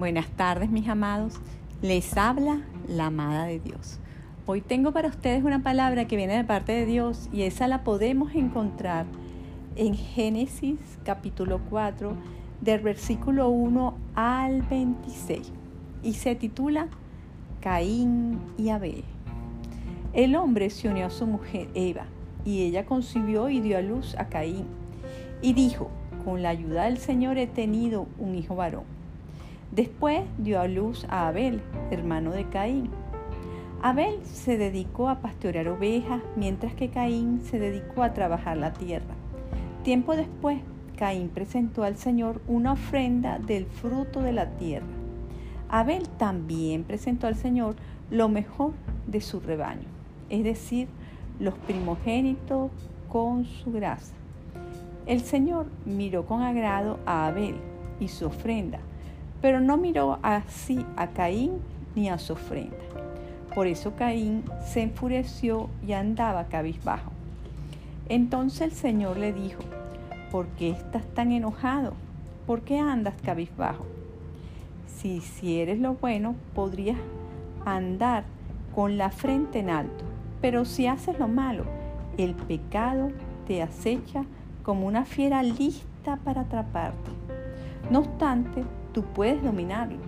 Buenas tardes mis amados, les habla la amada de Dios. Hoy tengo para ustedes una palabra que viene de parte de Dios y esa la podemos encontrar en Génesis capítulo 4 del versículo 1 al 26 y se titula Caín y Abel. El hombre se unió a su mujer Eva y ella concibió y dio a luz a Caín y dijo, con la ayuda del Señor he tenido un hijo varón. Después dio a luz a Abel, hermano de Caín. Abel se dedicó a pastorear ovejas, mientras que Caín se dedicó a trabajar la tierra. Tiempo después, Caín presentó al Señor una ofrenda del fruto de la tierra. Abel también presentó al Señor lo mejor de su rebaño, es decir, los primogénitos con su grasa. El Señor miró con agrado a Abel y su ofrenda, pero no miró así a Caín ni a su ofrenda. Por eso Caín se enfureció y andaba cabizbajo. Entonces el Señor le dijo, ¿por qué estás tan enojado? ¿Por qué andas cabizbajo? Si hicieres lo bueno, podrías andar con la frente en alto, pero si haces lo malo, el pecado te acecha como una fiera lista para atraparte. No obstante, tú puedes dominarlo.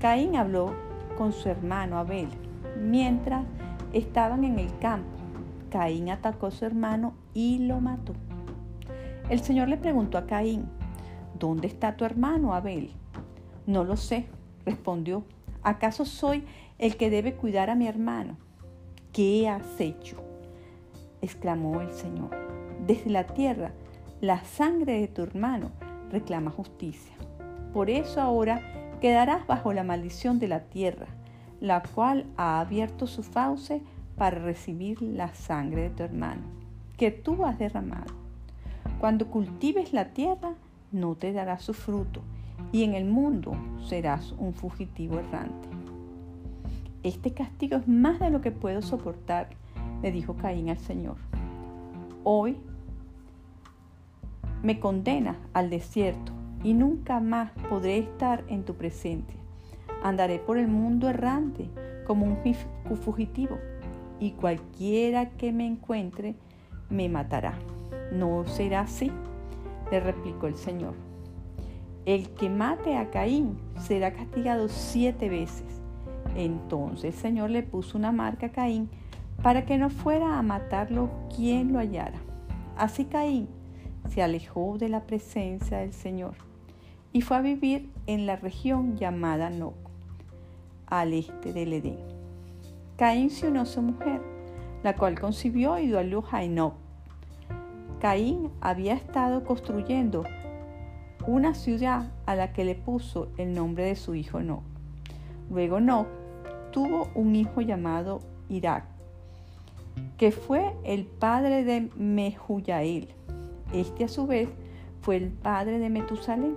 Caín habló con su hermano Abel mientras estaban en el campo. Caín atacó a su hermano y lo mató. El Señor le preguntó a Caín, ¿dónde está tu hermano Abel? No lo sé, respondió. ¿Acaso soy el que debe cuidar a mi hermano? ¿Qué has hecho? exclamó el Señor. Desde la tierra, la sangre de tu hermano reclama justicia. Por eso ahora quedarás bajo la maldición de la tierra, la cual ha abierto su fauce para recibir la sangre de tu hermano, que tú has derramado. Cuando cultives la tierra, no te dará su fruto, y en el mundo serás un fugitivo errante. Este castigo es más de lo que puedo soportar, le dijo Caín al Señor. Hoy me condena al desierto y nunca más podré estar en tu presencia. Andaré por el mundo errante como un fugitivo y cualquiera que me encuentre me matará. No será así, le replicó el Señor. El que mate a Caín será castigado siete veces. Entonces el Señor le puso una marca a Caín para que no fuera a matarlo quien lo hallara. Así Caín se alejó de la presencia del Señor y fue a vivir en la región llamada Noc, al este del Edén. Caín se unió a su mujer, la cual concibió y dio a luz a Enoch. Caín había estado construyendo una ciudad a la que le puso el nombre de su hijo Enoch. Luego Enoch tuvo un hijo llamado Irak, que fue el padre de Mehuyael. Este a su vez fue el padre de Metusalén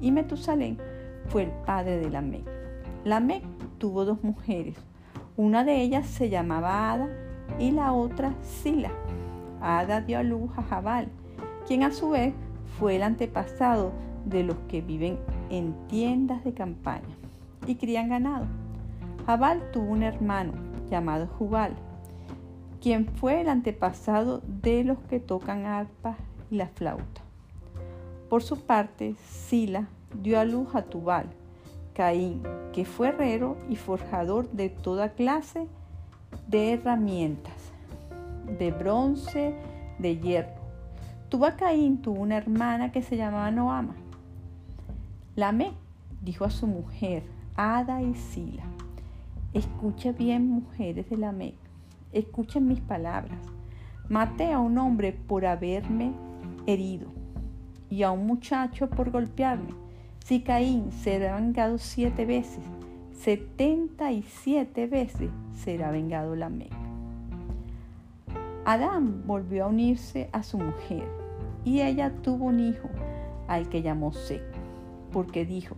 y Metusalén fue el padre de Lamec. Lamec tuvo dos mujeres, una de ellas se llamaba Ada y la otra Sila. Ada dio a luz a Jabal, quien a su vez fue el antepasado de los que viven en tiendas de campaña y crían ganado. Jabal tuvo un hermano llamado Jubal, quien fue el antepasado de los que tocan arpas y la flauta. Por su parte, Sila dio a luz a Tubal, Caín, que fue herrero y forjador de toda clase de herramientas, de bronce, de hierro. Tubal Caín tuvo una hermana que se llamaba Noama. Lamé dijo a su mujer, Ada y Sila, escucha bien mujeres de Lamé, escuchen mis palabras. Maté a un hombre por haberme herido y a un muchacho por golpearme. Si Caín será vengado siete veces, setenta y siete veces será vengado Lamec. Adán volvió a unirse a su mujer y ella tuvo un hijo al que llamó Seth, porque dijo,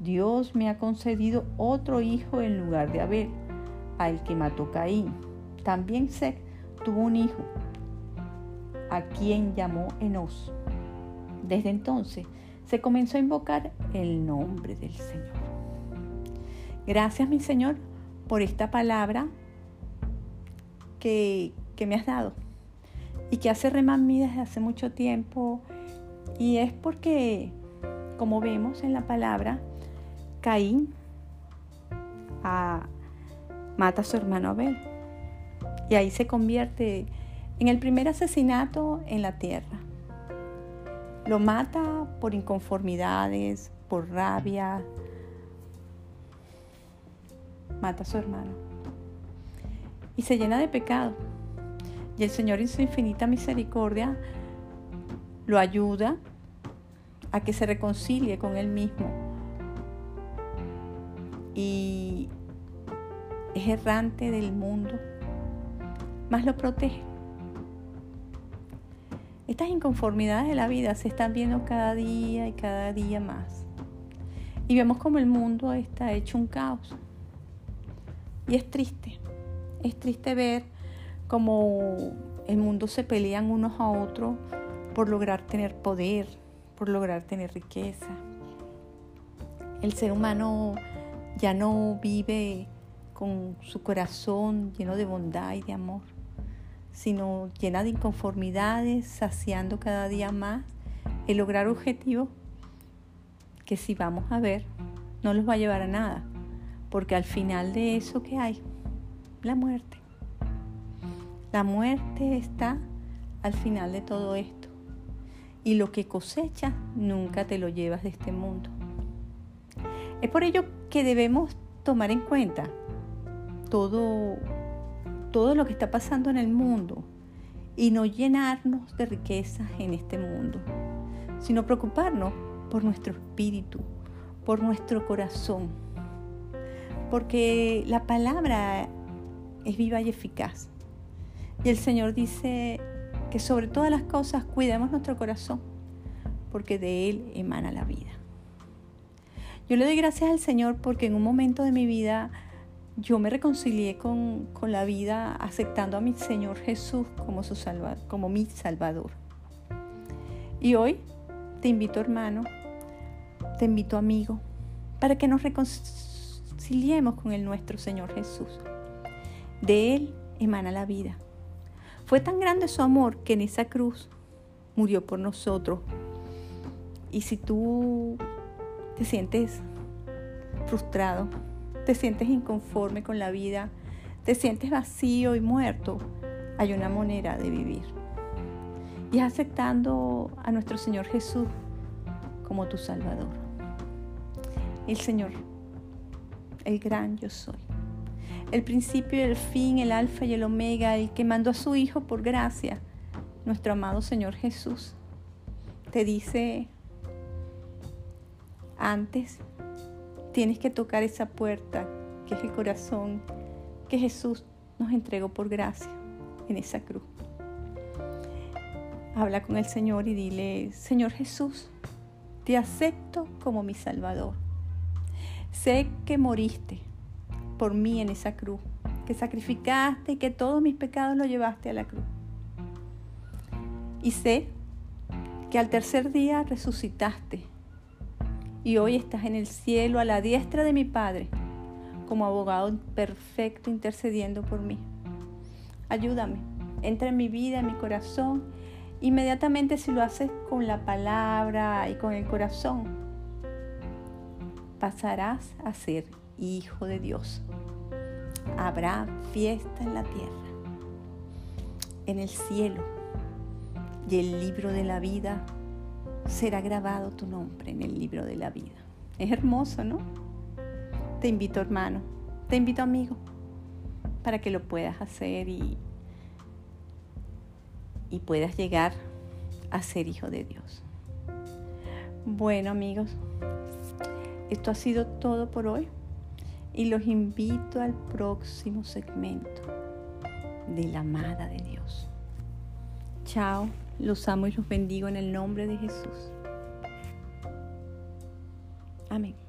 Dios me ha concedido otro hijo en lugar de Abel, al que mató Caín. También Seth tuvo un hijo, a quien llamó Enos. Desde entonces se comenzó a invocar el nombre del Señor. Gracias, mi Señor, por esta palabra que, que me has dado y que hace remar mí desde hace mucho tiempo. Y es porque, como vemos en la palabra, Caín mata a su hermano Abel. Y ahí se convierte en el primer asesinato en la tierra. Lo mata por inconformidades, por rabia. Mata a su hermano. Y se llena de pecado. Y el Señor en su infinita misericordia lo ayuda a que se reconcilie con él mismo. Y es errante del mundo, más lo protege. Estas inconformidades de la vida se están viendo cada día y cada día más. Y vemos como el mundo está hecho un caos. Y es triste. Es triste ver cómo el mundo se pelean unos a otros por lograr tener poder, por lograr tener riqueza. El ser humano ya no vive con su corazón lleno de bondad y de amor, sino llena de inconformidades, saciando cada día más el lograr objetivos que si vamos a ver no los va a llevar a nada, porque al final de eso que hay, la muerte. La muerte está al final de todo esto. Y lo que cosechas nunca te lo llevas de este mundo. Es por ello que debemos tomar en cuenta todo, todo lo que está pasando en el mundo y no llenarnos de riquezas en este mundo, sino preocuparnos por nuestro espíritu, por nuestro corazón, porque la palabra es viva y eficaz. Y el Señor dice que sobre todas las cosas cuidemos nuestro corazón, porque de Él emana la vida. Yo le doy gracias al Señor porque en un momento de mi vida yo me reconcilié con, la vida aceptando a mi Señor Jesús como, su como mi Salvador. Y hoy te invito hermano, te invito amigo, para que nos reconciliemos con el nuestro Señor Jesús. De Él emana la vida. Fue tan grande su amor que en esa cruz murió por nosotros. Y si tú te sientes frustrado, te sientes inconforme con la vida, te sientes vacío y muerto, hay una manera de vivir. Y es aceptando a nuestro Señor Jesús como tu Salvador. El Señor, el gran yo soy. El principio y el fin, el alfa y el omega, el que mandó a su Hijo por gracia, nuestro amado Señor Jesús, te dice antes tienes que tocar esa puerta que es el corazón que Jesús nos entregó por gracia en esa cruz. Habla con el Señor y dile, Señor Jesús, te acepto como mi Salvador. Sé que moriste por mí en esa cruz, que sacrificaste y que todos mis pecados los llevaste a la cruz. Y sé que al tercer día resucitaste y hoy estás en el cielo a la diestra de mi Padre como abogado perfecto intercediendo por mí. Ayúdame, entra en mi vida, en mi corazón. Inmediatamente si lo haces con la palabra y con el corazón, pasarás a ser hijo de Dios. Habrá fiesta en la tierra, en el cielo, y el libro de la vida será grabado tu nombre en el libro de la vida. Es hermoso, ¿no? Te invito hermano, te invito amigo, para que lo puedas hacer y, y puedas llegar a ser hijo de Dios. Bueno amigos, esto ha sido todo por hoy y los invito al próximo segmento de la amada de Dios. Chao. Los amo y los bendigo en el nombre de Jesús. Amén.